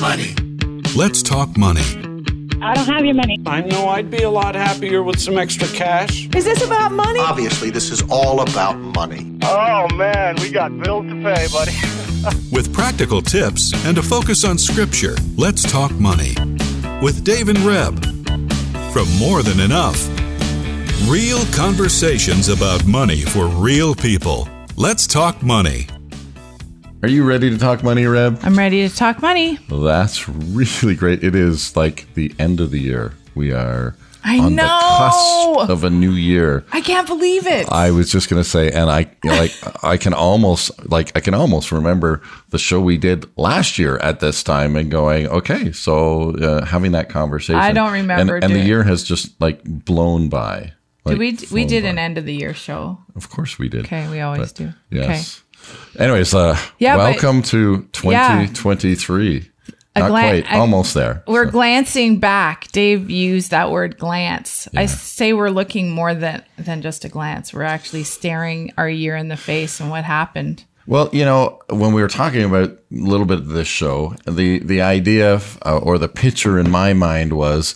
money. Let's talk money. I don't have your money. I know I'd be a lot happier with some extra cash. Is this about money? Obviously, this is all about money. Oh man, we got bills to pay, buddy. With practical tips and a focus on scripture, let's talk money. With Dave and Reb. From More Than Enough. Real conversations about money for real people. Let's talk money. Are you ready to talk money, Reb? I'm ready to talk money. That's really great. It is like the end of the year. We are I on know. the cusp of a new year. I can't believe it. I was just gonna say, and I like I can almost like I can almost remember the show we did last year at this time and going, okay, so uh, having that conversation. I don't remember and, and the year has just like blown by. Like, did we we did an end of the year show. Of course we did. Okay, we always do. Yes. Anyways, uh, Yeah, but- welcome to 2023. A Not gla- quite, a- almost there. We're So- glancing back. Dave used that word glance. I say we're looking more than than just a glance. We're actually staring our year in the face and what happened. Well, you know, when we were talking about a little bit of this show, the the idea uh, or the picture in my mind was,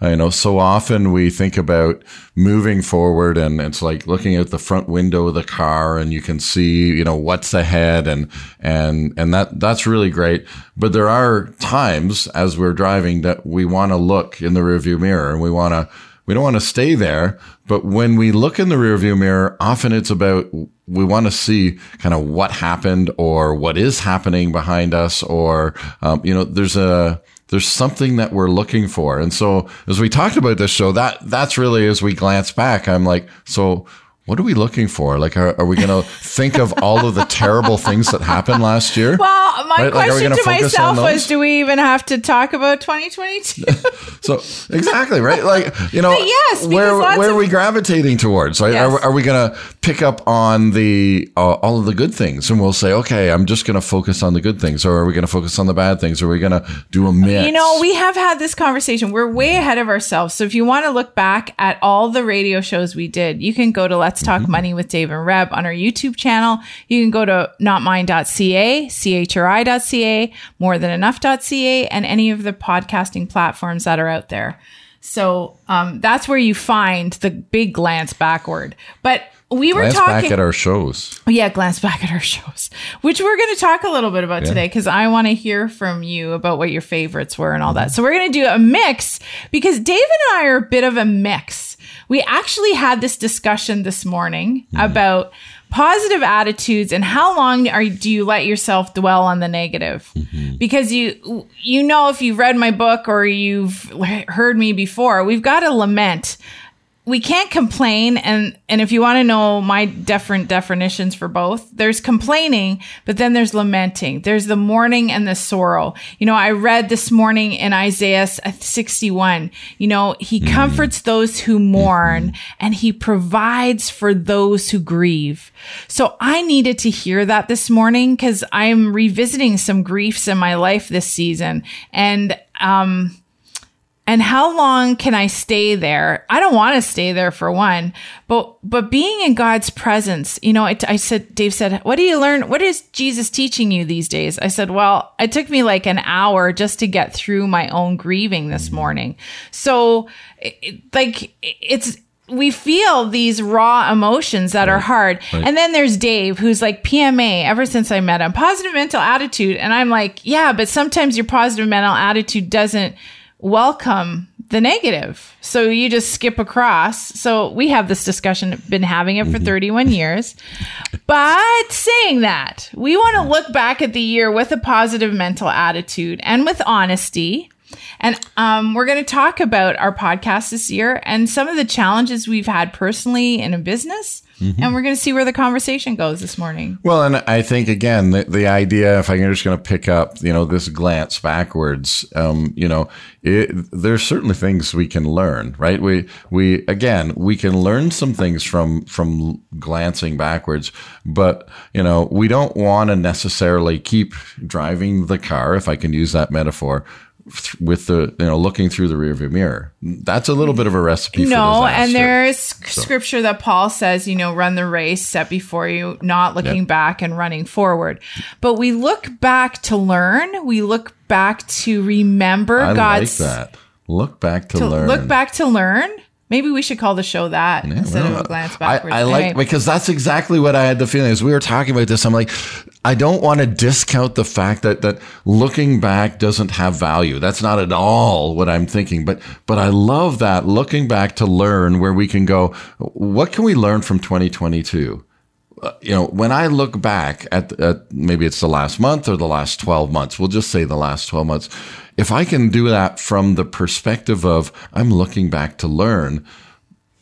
you know, so often we think about moving forward, and it's like looking out the front window of the car, and you can see, you know, what's ahead, and and and that that's really great. But there are times as we're driving that we want to look in the rearview mirror, and we want to we don't want to stay there. But when we look in the rearview mirror, often it's about we want to see kind of what happened or what is happening behind us, or um, you know, there's a there's something that we're looking for. And so as we talked about this show, that that's really as we glance back, I'm like, so what are we looking for? Like, are, are we going to think of all of the terrible things that happened last year? Well, my Right, question to myself was. Do we even have to talk about 2022? So exactly right, like you know, But yes, where where are we gravitating towards? Right? Yes. Are, are we going to pick up on the uh, all of the good things, and we'll say, okay, I'm just going to focus on the good things, or are we going to focus on the bad things? Or are we going to do a mix? You know, we have had this conversation. We're way ahead of ourselves. So if you want to look back at all the radio shows we did, you can go to Let's Talk Mm-hmm. Money with Dave and Reb on our YouTube channel. You can go to notmine.ca, chri.ca, morethanenough.ca, and any of the podcasting platforms that are out there. So um, that's where you find the big glance backward. But we were glance talking back at our shows. yeah, glance back at our shows, which we're going to talk a little bit about today because I want to hear from you about what your favorites were and all that. So we're going to do a mix because Dave and I are a bit of a mix. We actually had this discussion this morning mm-hmm. about positive attitudes and how long are do you let yourself dwell on the negative? Mm-hmm. Because you you know if you've read my book or you've heard me before, we've got to lament we can't complain and and if you want to know my different definitions for both there's complaining but then there's lamenting. There's the mourning and the sorrow. You know i read this morning in isaiah uh, 61 you know he mm. comforts those who mourn mm-hmm. and he provides for those who grieve. So i needed to hear that this morning because i'm revisiting some griefs in my life this season and um and how long can I stay there? I don't want to stay there for one, but but being in God's presence, you know, it, I said, Dave said, "What do you learn? What is Jesus teaching you these days?" I said, "Well, it took me like an hour just to get through my own grieving this morning." So, it- like, it's we feel these raw emotions that are hard. And then there's Dave, who's like PMA ever since I met him, positive mental attitude, and I'm like, yeah, but sometimes your positive mental attitude doesn't welcome the negative. So you just skip across. So we have this discussion, been having it for 31 years. But saying that, we want to look back at the year with a positive mental attitude and with honesty. And um, we're going to talk about our podcast this year and some of the challenges we've had personally in a business. And we're going to see where the conversation goes this morning. Well, and I think again the, the idea, if I'm just going to pick up, you know, this glance backwards, um, you know, it, there's certainly things we can learn, right? We we again we can learn some things from from glancing backwards, but you know we don't want to necessarily keep driving the car, if I can use that metaphor, with the you know looking through the rearview mirror. That's a little bit of a recipe. for No, and there's scripture that Paul says, you know, run the race set before you, not looking Yep. back and running forward. But we look back to learn. We look back to remember I God's like that. Look back to, to learn. look back to learn. Maybe we should call the show that instead Well, of a glance I, backwards. I like Anyway. because that's exactly what I had the feeling as we were talking about this. I'm like, I don't want to discount the fact that that looking back doesn't have value. That's not at all what I'm thinking. But but I love that looking back to learn where we can go. What can we learn from 2022? Uh, you know, when I look back at, at maybe it's the last month or the last 12 months, we'll just say the last 12 months. If I can do that from the perspective of I'm looking back to learn,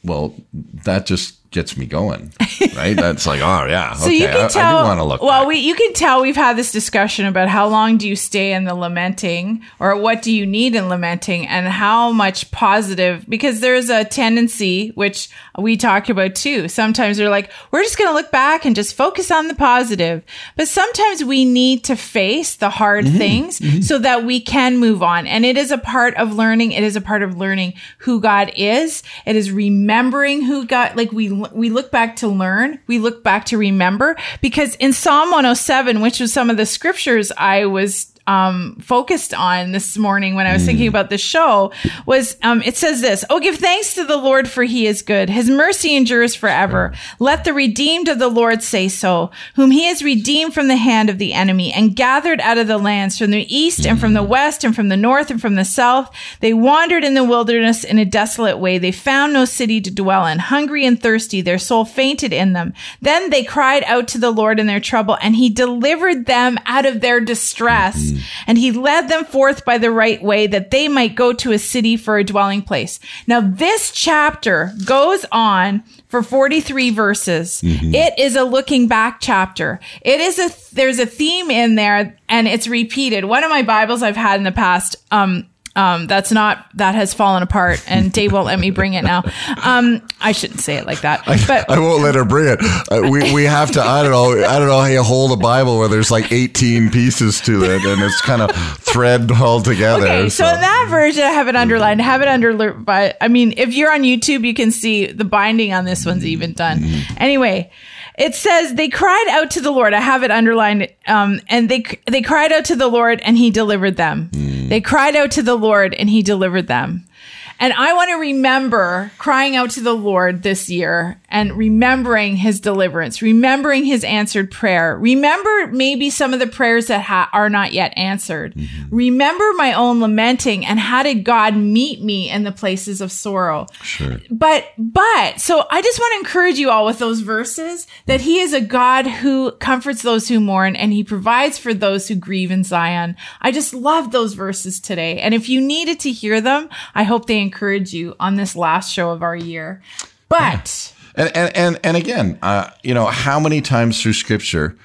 well, that just gets me going, right? That's like, oh yeah, So okay, you can I, tell. I do want to look. well, back. we you can tell we've had this discussion about how long do you stay in the lamenting, or what do you need in lamenting, and how much positive. Because there's a tendency, which we talk about too. Sometimes they're like, we're just going to look back and just focus on the positive. But sometimes we need to face the hard Mm-hmm. things so that we can move on. And it is a part of learning. It is a part of learning who God is. It is remembering who God. Like we we look back to learn. We look back to remember because in Psalm 107, which was some of the scriptures I was um, focused on this morning when I was thinking about the show was um, it says this Oh, give thanks to the Lord, for he is good. His mercy endures forever. Let the redeemed of the Lord say so, whom he has redeemed from the hand of the enemy and gathered out of the lands from the east and from the west and from the north and from the south. They wandered in the wilderness in a desolate way. They found no city to dwell in. Hungry and thirsty, their soul fainted in them. Then they cried out to the Lord in their trouble, and he delivered them out of their distress. And he led them forth by the right way that they might go to a city for a dwelling place. Now, this chapter goes on for 43 verses. It is a looking back chapter. It is a, there's a theme in there and it's repeated. One of my Bibles I've had in the past, um, um, that's not that has fallen apart, and Dave won't let me bring it now. Um, I shouldn't say it like that, but I won't let her bring it. Uh, we we have to. I don't know. I don't know how you hold a Bible where there's like 18 pieces to it, and it's kind of thread all together. Okay, so in that version, I have it underlined. I have it under, but I mean, if you're on YouTube, you can see the binding on this one's even done. Anyway, it says they cried out to the Lord. I have it underlined, um, and they they cried out to the Lord, and He delivered them. They cried out to the Lord, and He delivered them. And I want to remember crying out to the Lord this year and remembering his deliverance, remembering his answered prayer. Remember maybe some of the prayers that ha- are not yet answered. Mm-hmm. Remember my own lamenting and how did God meet me in the places of sorrow. Sure. But, but, so I just want to encourage you all with those verses that he is a God who comforts those who mourn and he provides for those who grieve in Zion. I just love those verses today. And if you needed to hear them, I hope they encourage you on this last show of our year. But And and and, and again, uh, you know, how many times through Scripture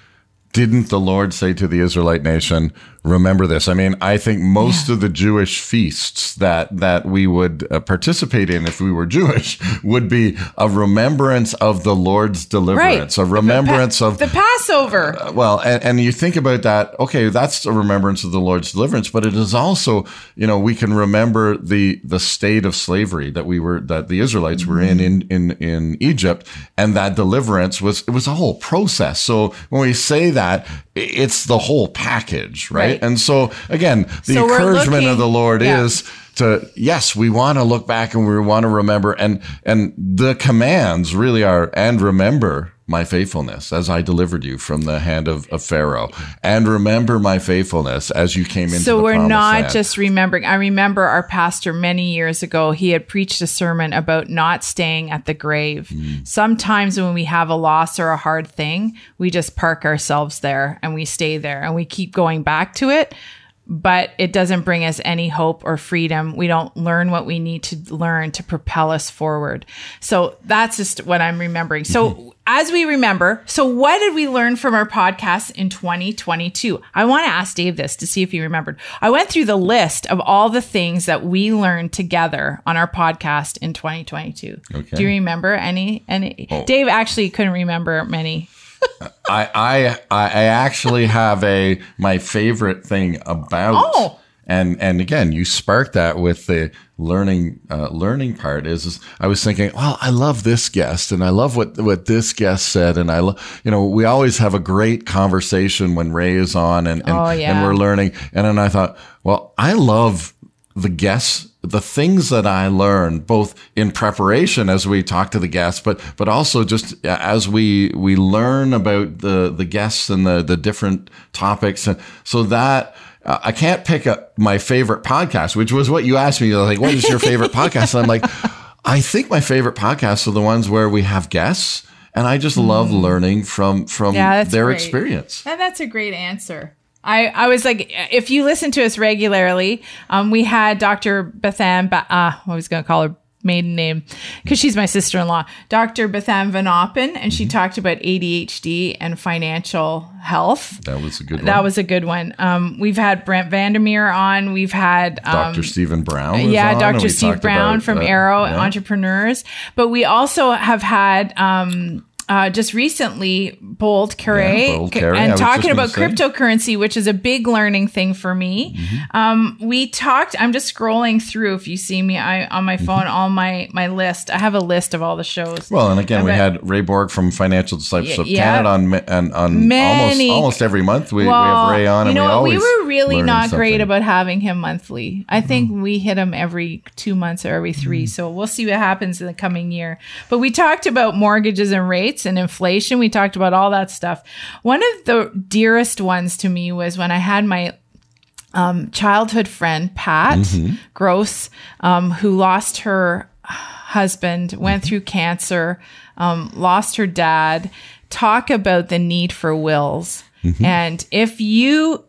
didn't the Lord say to the Israelite nation, "Remember this"? I mean, I think most of the Jewish feasts that that we would uh, participate in if we were Jewish would be a remembrance of the Lord's deliverance, a remembrance of the Passover. well, and, and you think about that, okay, that's a remembrance of the Lord's deliverance, but it is also, you know, we can remember the the state of slavery that we were that the Israelites were in in in, in Egypt, and that deliverance was it was a whole process. So when we say that, it's the whole package, right? Right. And so again, the So encouragement of the Lord yeah. is to yes, we want to look back and we want to remember and and the commands really are and remember my faithfulness as I delivered you from the hand of, of Pharaoh and remember my faithfulness as you came into so we're not land. just remembering i remember our pastor many years ago he had preached a sermon about not staying at the grave Hmm. sometimes when we have a loss or a hard thing we just park ourselves there and we stay there and we keep going back to it but it doesn't bring us any hope or freedom. We don't learn what we need to learn to propel us forward. So that's just what I'm remembering. So mm-hmm. as we remember, so what did we learn from our podcast in 2022? I want to ask Dave this to see if he remembered. I went through the list of all the things that we learned together on our podcast in 2022. Okay. Do you remember any? Any? Oh. Dave actually couldn't remember many. I, I I I actually have a my favorite thing about Oh. and and again you sparked that with the learning uh, learning part is, is i was thinking well i love this guest and i love what what this guest said and i love you know we always have a great conversation when ray is on and and, Oh, yeah. and we're learning and then i thought well i love the guests the things that i learn both in preparation as we talk to the guests but but also just as we we learn about the the guests and the the different topics and so that uh, I can't pick up my favorite podcast, which was what you asked me. Like, what is your favorite podcast? And I'm like, I think my favorite podcasts are the ones where we have guests, and I just love learning from from Mm. Yeah, their great. experience. And that's a great answer. I, I was like, if you listen to us regularly, um, we had Dr. Bethan, ba- uh, I was going to call her maiden name because she's my sister-in-law, Dr. Bethan Van Oppen, and she talked about ADHD and financial health. That was a good one. That was a good one. Um, we've had Brent Vandermeer on. We've had um, Dr. Stephen Brown. yeah, on, Dr. Steve Brown from uh, Arrow yeah. Entrepreneurs. But we also have had um, uh, just recently Bold Carre Yeah, Bold and talking about cryptocurrency, which is a big learning thing for me. Mm-hmm. Um, we talked. I'm just scrolling through. If you see me, I on my phone, all my my list. I have a list of all the shows. Mm-hmm. Well, and again, we had Ray Borg from Financial Discipleship Yeah. Canada on on, on Many- almost almost every month. We, we have Ray on, you and know we We were really not great about having him monthly. I think Mm-hmm. we hit him every two months or every three. So we'll see what happens in the coming year. But we talked about mortgages and rates and inflation. We talked about all that stuff. One of the dearest ones to me was when I had my um, childhood friend Pat Mm-hmm. Gross, um, who lost her husband, went through cancer, um, lost her dad. Talk about the need for wills. And if you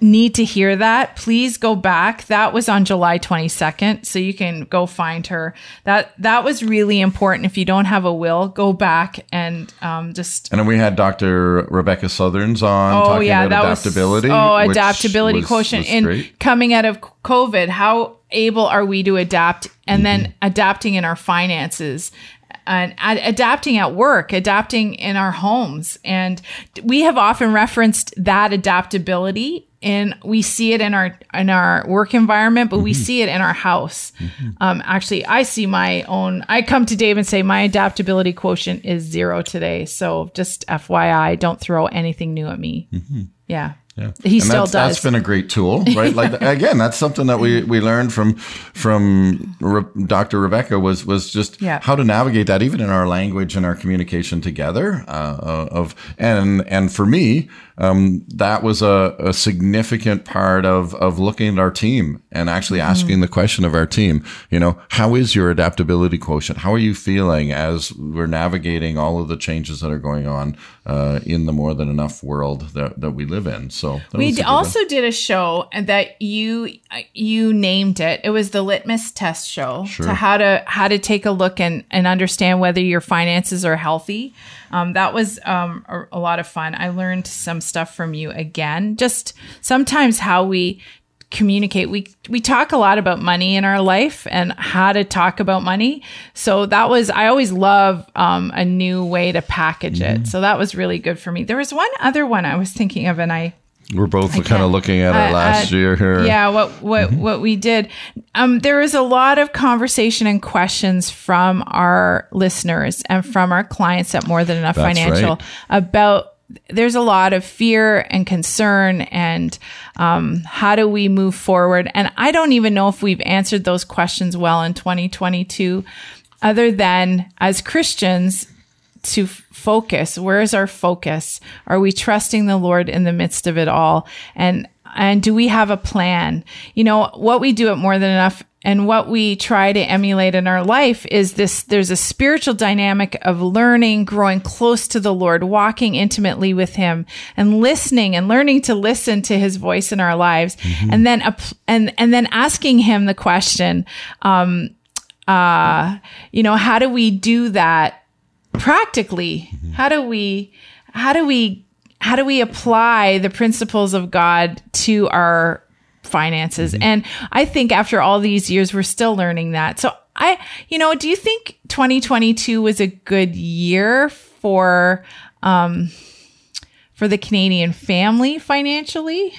need to hear that, please go back. That was on July 22nd, so you can go find her. That that was really important. If you don't have a will, go back and um, just And then we had Dr. Rebecca Sutherns on Oh talking yeah, about that adaptability. was oh adaptability was- quotient was in coming out of COVID. How able are we to adapt, and then Mm-hmm. adapting in our finances, and ad- adapting at work, adapting in our homes, and we have often referenced that adaptability. And we see it in our in our work environment, but we Mm-hmm. see it in our house. Um, actually, I see my own. I come to Dave and say my adaptability quotient is zero today. So just FYI, don't throw anything new at me. Yeah. Yeah. He And still that's, does. That's been a great tool, right? Like again, that's something that we we learned from from Re- Dr. Rebecca was was just Yeah. how to navigate that, even in our language and our communication together. Uh, of and and for me, um, that was a, a significant part of of looking at our team and actually Mm-hmm. asking the question of our team. You know, how is your adaptability quotient? How are you feeling as we're navigating all of the changes that are going on uh, in the more than enough world that that we live in? So was we a d- good one. also did a show that you you named it. It was the litmus test show Sure. to how to how to take a look and and understand whether your finances are healthy. Um, that was um, a, a lot of fun. I learned some stuff from you again. Just sometimes how we communicate. We we talk a lot about money in our life and how to talk about money. So that was I always love um, a new way to package Mm-hmm. it. So that was really good for me. There was one other one I was thinking of, and I We're both kind of looking at uh, it last uh, year here. Yeah, what what Mm-hmm. what we did. Um, there was a lot of conversation and questions from our listeners and from our clients at More Than Enough That's Financial right. about. There's a lot of fear and concern, and um, how do we move forward? And I don't even know if we've answered those questions well in 2022, other than as Christians, to focus. Where is our focus? Are we trusting the lord in the midst of it all? And and do we have a plan? You know what we do at more than enough and what we try to emulate in our life is this there's a spiritual dynamic of learning growing close to the lord walking intimately with him and listening and learning to listen to his voice in our lives. And then and and then asking him the question um uh you know how do we do that practically how do we how do we how do we apply the principles of god to our finances? And i think after all these years we're still learning that. So i you know do you think 2022 was a good year for um for the canadian family financially?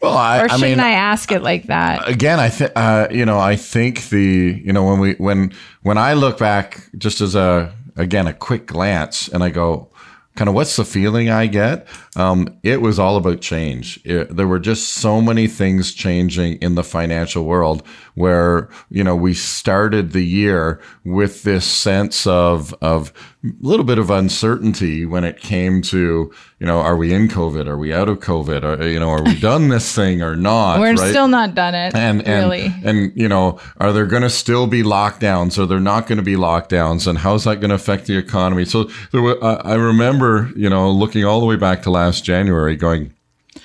Well, I, or shouldn't mean, I ask it like that? again, I think uh, you know, I think the you know when we when when I look back just as a again a quick glance and I go, kind of what's the feeling I get? Um, it was all about change. It, there were just so many things changing in the financial world where you know we started the year with this sense of of a little bit of uncertainty when it came to you know are we in COVID? Are we out of COVID? Are, you know are we done this thing or not? We're right? still not done it. and and really. and you know are there going to still be lockdowns or they're not going to be lockdowns and how's that going to affect the economy so there were, uh, i remember you know looking all the way back to last january going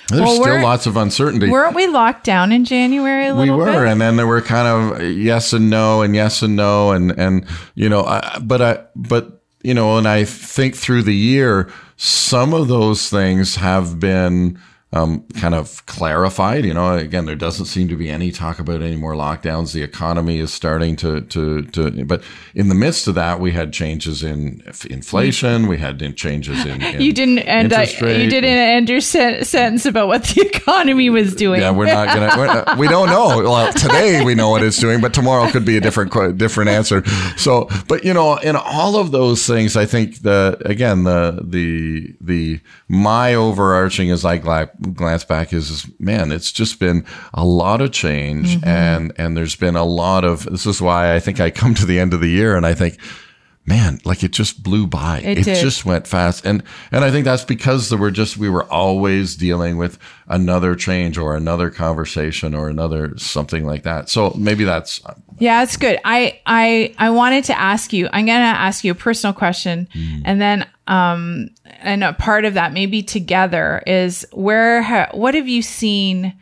there's Well, still lots of uncertainty Weren't we locked down in January a we were bit? and then there were kind of yes and no and yes and no and and you know I, but i but you know and i think through the year some of those things have been um, kind of clarified. You know, again, there doesn't seem to be any talk about any more lockdowns. The economy is starting to to to. But in the midst of that, we had changes in inflation. We had changes in, in you didn't end. I, you didn't end your sen- sentence about what the economy was doing. Yeah, we're not gonna. We're not, we don't know. Well, today we know what it's doing, but tomorrow could be a different different answer. So, but you know, in all of those things, I think the again the the the my overarching is gla- glance back is, is man, it's just been a lot of change, mm-hmm. and and there's been a lot of. This is why I think I come to the end of the year and I think. Man, like it just blew by. It It, just went fast, and and I think that's because there were just we were always dealing with another change or another conversation or another something like that. So maybe that's Yeah, that's good. I I I wanted to ask you. I'm gonna ask you a personal question, Mm. and then um and a part of that maybe together is where ha- what have you seen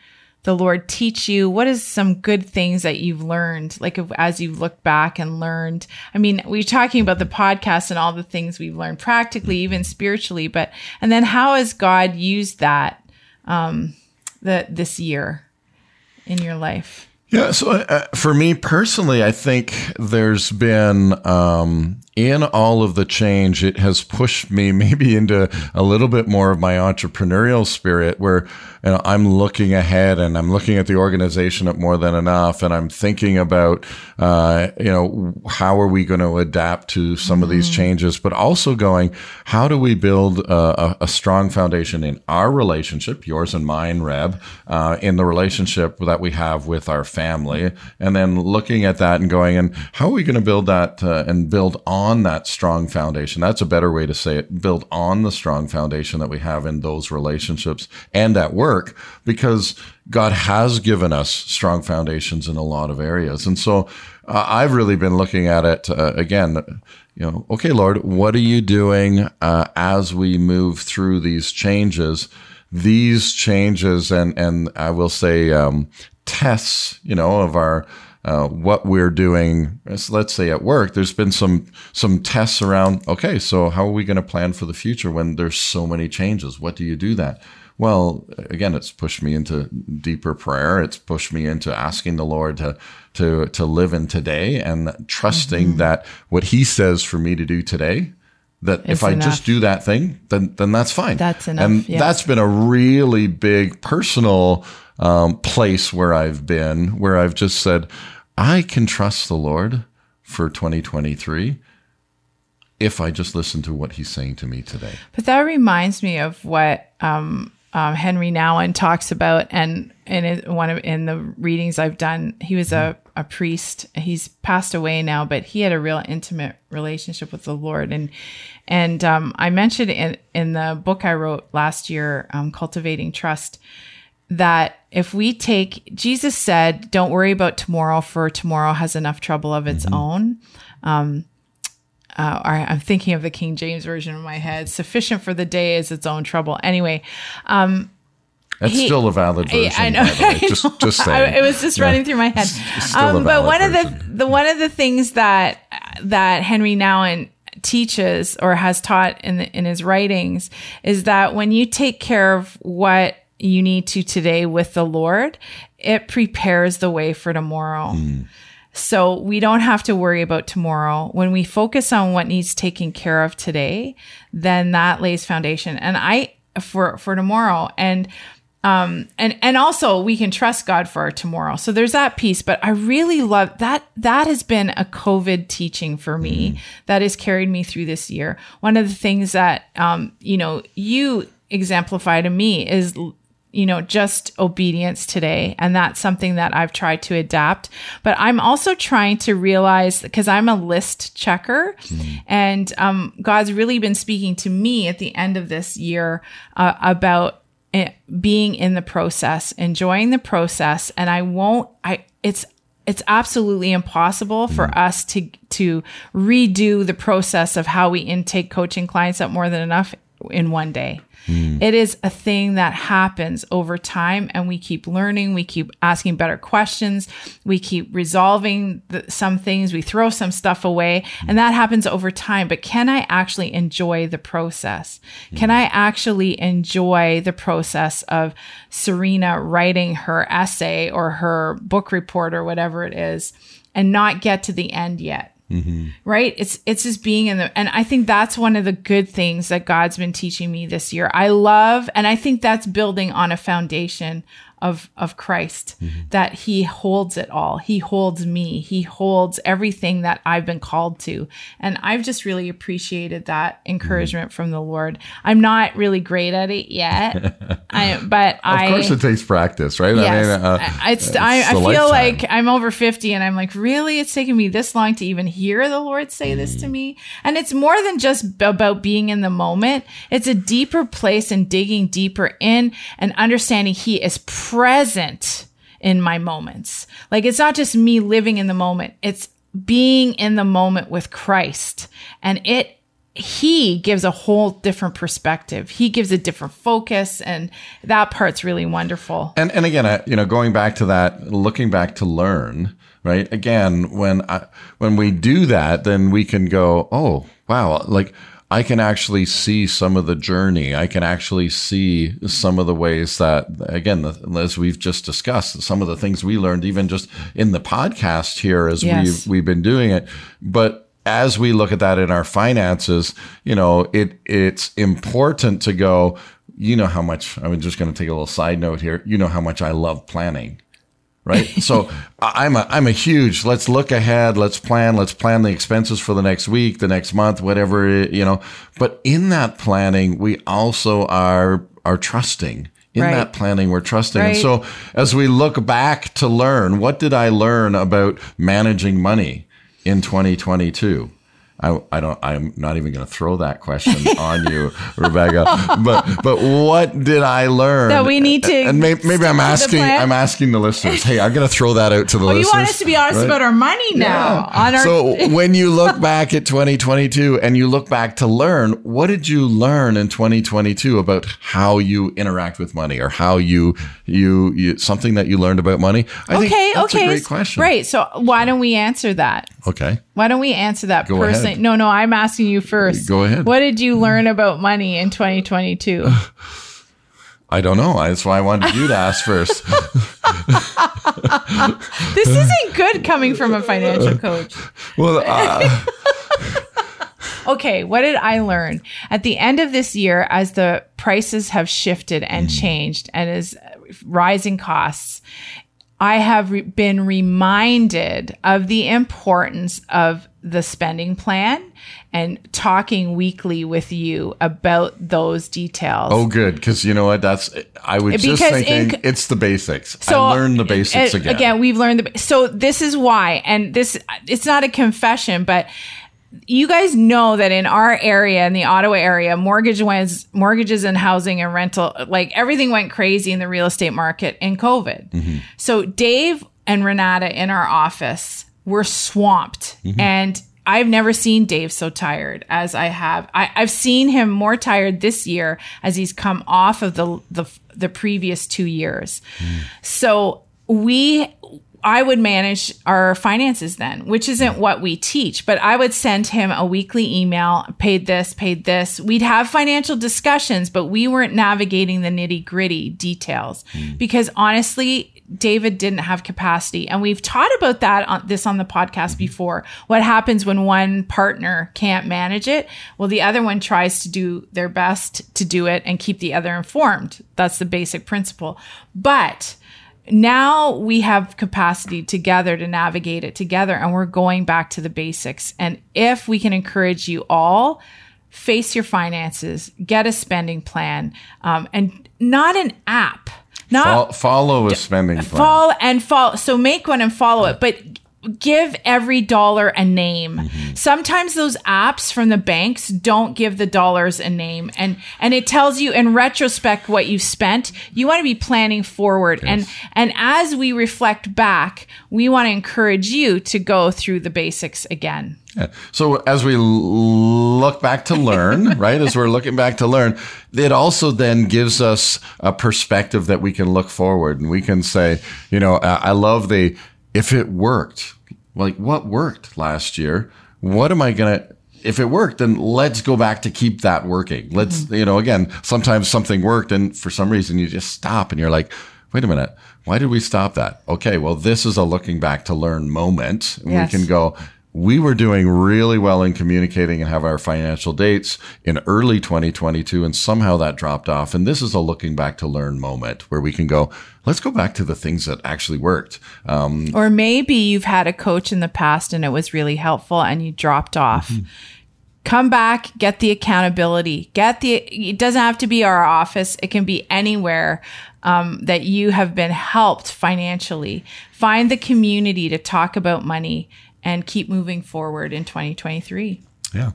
the Lord teach you? What is some good things that you've learned, like as you've looked back and learned? I mean, we're talking about the podcast and all the things we've learned practically, even spiritually, but and then how has God used that um the this year in your life? Yeah. So uh, for me personally, I think there's been, um, in all of the change, it has pushed me maybe into a little bit more of my entrepreneurial spirit where you know, I'm looking ahead and I'm looking at the organization at more than enough. And I'm thinking about, uh, you know, how are we going to adapt to some of these changes, but also going, how do we build a, a, a strong foundation in our relationship, yours and mine, Reb, uh, in the relationship that we have with our family, and then looking at that and going, and how are we going to build that uh, and build on that strong foundation? That's a better way to say it. Build on the strong foundation that we have in those relationships and at work, because God has given us strong foundations in a lot of areas, and so uh, I've really been looking at it uh, again you know, okay, Lord, what are you doing uh, as we move through these changes? These changes, and and I will say um, tests, you know, of our uh, what we're doing. Let's say at work, there's been some some tests around. Okay, so how are we going to plan for the future when there's so many changes? What do you do that? Well, again, it's pushed me into deeper prayer. It's pushed me into asking the Lord to to to live in today and trusting that what He says for me to do today, that It's if I enough. just do that thing, then then that's fine. That's enough, And yeah. that's been a really big personal um, place where I've been, where I've just said, I can trust the Lord for 2023 if I just listen to what He's saying to me today. But that reminds me of what um, um, Henri Nouwen talks about, and in one of in the readings I've done, he was a, a priest. He's passed away now, but he had a real intimate relationship with the Lord, and and um, I mentioned in in the book I wrote last year, um, cultivating trust. That if we take, Jesus said, don't worry about tomorrow, for tomorrow has enough trouble of its own uh, or I'm thinking of the King James version in my head. Sufficient for the day is its own trouble. Anyway, That's He- still a valid version. I know. by the way. I Just, know. just I- saying. it was just Yeah. running through my head. It's still a Um, but one of the, the one of the things that that Henri Nouwen teaches or has taught in the, in his writings is that when you take care of what you need to today with the Lord, it prepares the way for tomorrow. So we don't have to worry about tomorrow. When we focus on what needs taken care of today, then that lays foundation. And I for for tomorrow and um and and also we can trust god for our tomorrow so there's that piece but i really love that that has been a covid teaching for me that has carried me through this year one of the things that um you know you exemplify to me is you know just obedience today. And that's something that i've tried to adapt. But i'm also trying to realize because i'm a list checker. And um, god's really been speaking to me at the end of this year uh, about it, being in the process enjoying the process. And i won't i it's it's absolutely impossible for us to to redo the process of how we intake coaching clients at more than enough in one day it is a thing that happens over time, and we keep learning. We keep asking better questions. We keep resolving the, some things. We throw some stuff away, and that happens over time. But can I actually enjoy the process? Can I actually enjoy the process of Serena writing her essay or her book report or whatever it is and not get to the end yet? Mm-hmm. right? It's it's just being in the and i think that's one of the good things that god's been teaching me this year. I love and i think that's building on a foundation of of christ that he holds it all he holds me he holds everything that i've been called to and i've just really appreciated that encouragement from the lord i'm not really great at it yet I, but Of i Of course, it takes practice, right? Yes. I mean, uh, I- it's, I, it's I a feel lifetime. like I'm over 50 and I'm like, really? It's taken me this long to even hear the Lord say this Mm. to me. And it's more than just about being in the moment. It's a deeper place and digging deeper in and understanding He is present in my moments. Like it's not just me living in the moment. It's being in the moment with Christ. And it he gives a whole different perspective. He gives a different focus, and that part's really wonderful. And and again, I, you know, going back to that, looking back to learn, right? Again, when I, when we do that, then we can go, oh wow, like I can actually see some of the journey. I can actually see some of the ways that, again, as we've just discussed, some of the things we learned, even just in the podcast here, as Yes. we've we've been doing it, but. As we look at that in our finances, you know, it it's important to go, you know how much I'm just going to take a little side note here. You know how much I love planning, right? so I'm a I'm a huge. Let's look ahead. Let's plan. Let's plan the expenses for the next week, the next month, whatever it, you know. But in that planning, we also are are trusting. In Right. that planning, we're trusting. And so as we look back to learn, what did I learn about managing money in 2022? I, I don't. I'm not even going to throw that question on you, Rebecca. But but what did I learn That we need to And maybe, maybe I'm asking. I'm asking the listeners. Hey, I'm going to throw that out to the Oh, listeners. you want us to be honest right? about our money now? On our so when you look back at 2022 and you look back to learn, what did you learn in 2022 about how you interact with money or how you you, you something that you learned about money? I okay, think that's okay, a great question. Right. So why don't we answer that? Okay. Why don't we answer that Go personally? ahead. No, no, I'm asking you first. Go ahead. What did you learn about money in 2022? I don't know. That's why I wanted you to ask first. this isn't good coming from a financial coach. well, uh, Okay, what did I learn at the end of this year as the prices have shifted and changed and as rising costs? I have re- been reminded of the importance of the spending plan and talking weekly with you about those details. oh, good. Because you know what? That's I was just Because in- it's the basics. I learned the basics again. Again, we've learned the so this is why, and this it's not a confession, but you guys know that in our area, in the Ottawa area, mortgage was mortgages and housing and rental, like everything went crazy in the real estate market in COVID. Mm-hmm. So Dave and Renata in our office were swamped, and I've never seen Dave so tired as I have. I, I've seen him more tired this year as he's come off of the the, the previous two years. So we I would manage our finances then, which isn't what we teach, but I would send him a weekly email, paid this, paid this. We'd have financial discussions, but we weren't navigating the nitty gritty details hmm. because honestly, David didn't have capacity. And we've taught about that on this on the podcast mm-hmm. before. What happens when one partner can't manage it? Well, the other one tries to do their best to do it and keep the other informed. That's the basic principle. But now we have capacity together to navigate it together and we're going back to the basics. And if we can encourage you all, face your finances, get a spending plan, um, and not an app. Not Fol- follow a spending plan. follow and follow. So make one and follow it, but give every dollar a name. Mm-hmm. Sometimes those apps from the banks don't give the dollars a name and and it tells you in retrospect what you've spent. You want to be planning forward and and as we reflect back, we want to encourage you to go through the basics again. Yeah. So as we look back to learn, right? As we're looking back to learn, it also then gives us a perspective that we can look forward and we can say, you know, I I love the if it worked, like what worked last year? What am I going to if it worked, then let's go back to keep that working. Let's, mm-hmm. you know, again, sometimes something worked and for some reason you just stop and you're like, wait a minute, why did we stop that? Okay, well, this is a looking back to learn moment. And Yes. we can go, we were doing really well in communicating and have our financial dates in early 2022 and somehow that dropped off and this is a looking back to learn moment where we can go let's go back to the things that actually worked um, Or maybe you've had a coach in the past and it was really helpful and you dropped off. Come back, get the accountability. Get the, it doesn't have to be our office. It can be anywhere um, that you have been helped financially. Find the community to talk about money and keep moving forward in 2023. yeah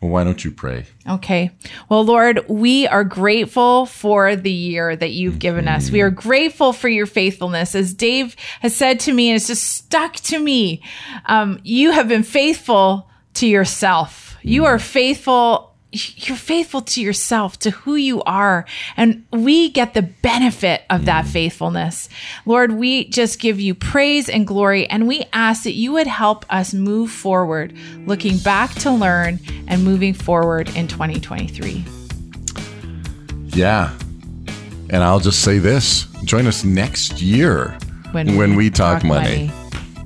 well why don't you pray Okay. Well, Lord, we are grateful for the year that you've given us. We are grateful for your faithfulness. As Dave has said to me, and it's just stuck to me, um, you have been faithful to yourself. You are faithful. You're faithful to yourself, to who you are. And we get the benefit of that mm. faithfulness. Lord, we just give you praise and glory. And we ask that you would help us move forward, looking back to learn and moving forward in 2023. yeah and i'll just say this join us next year when, we, talk, money.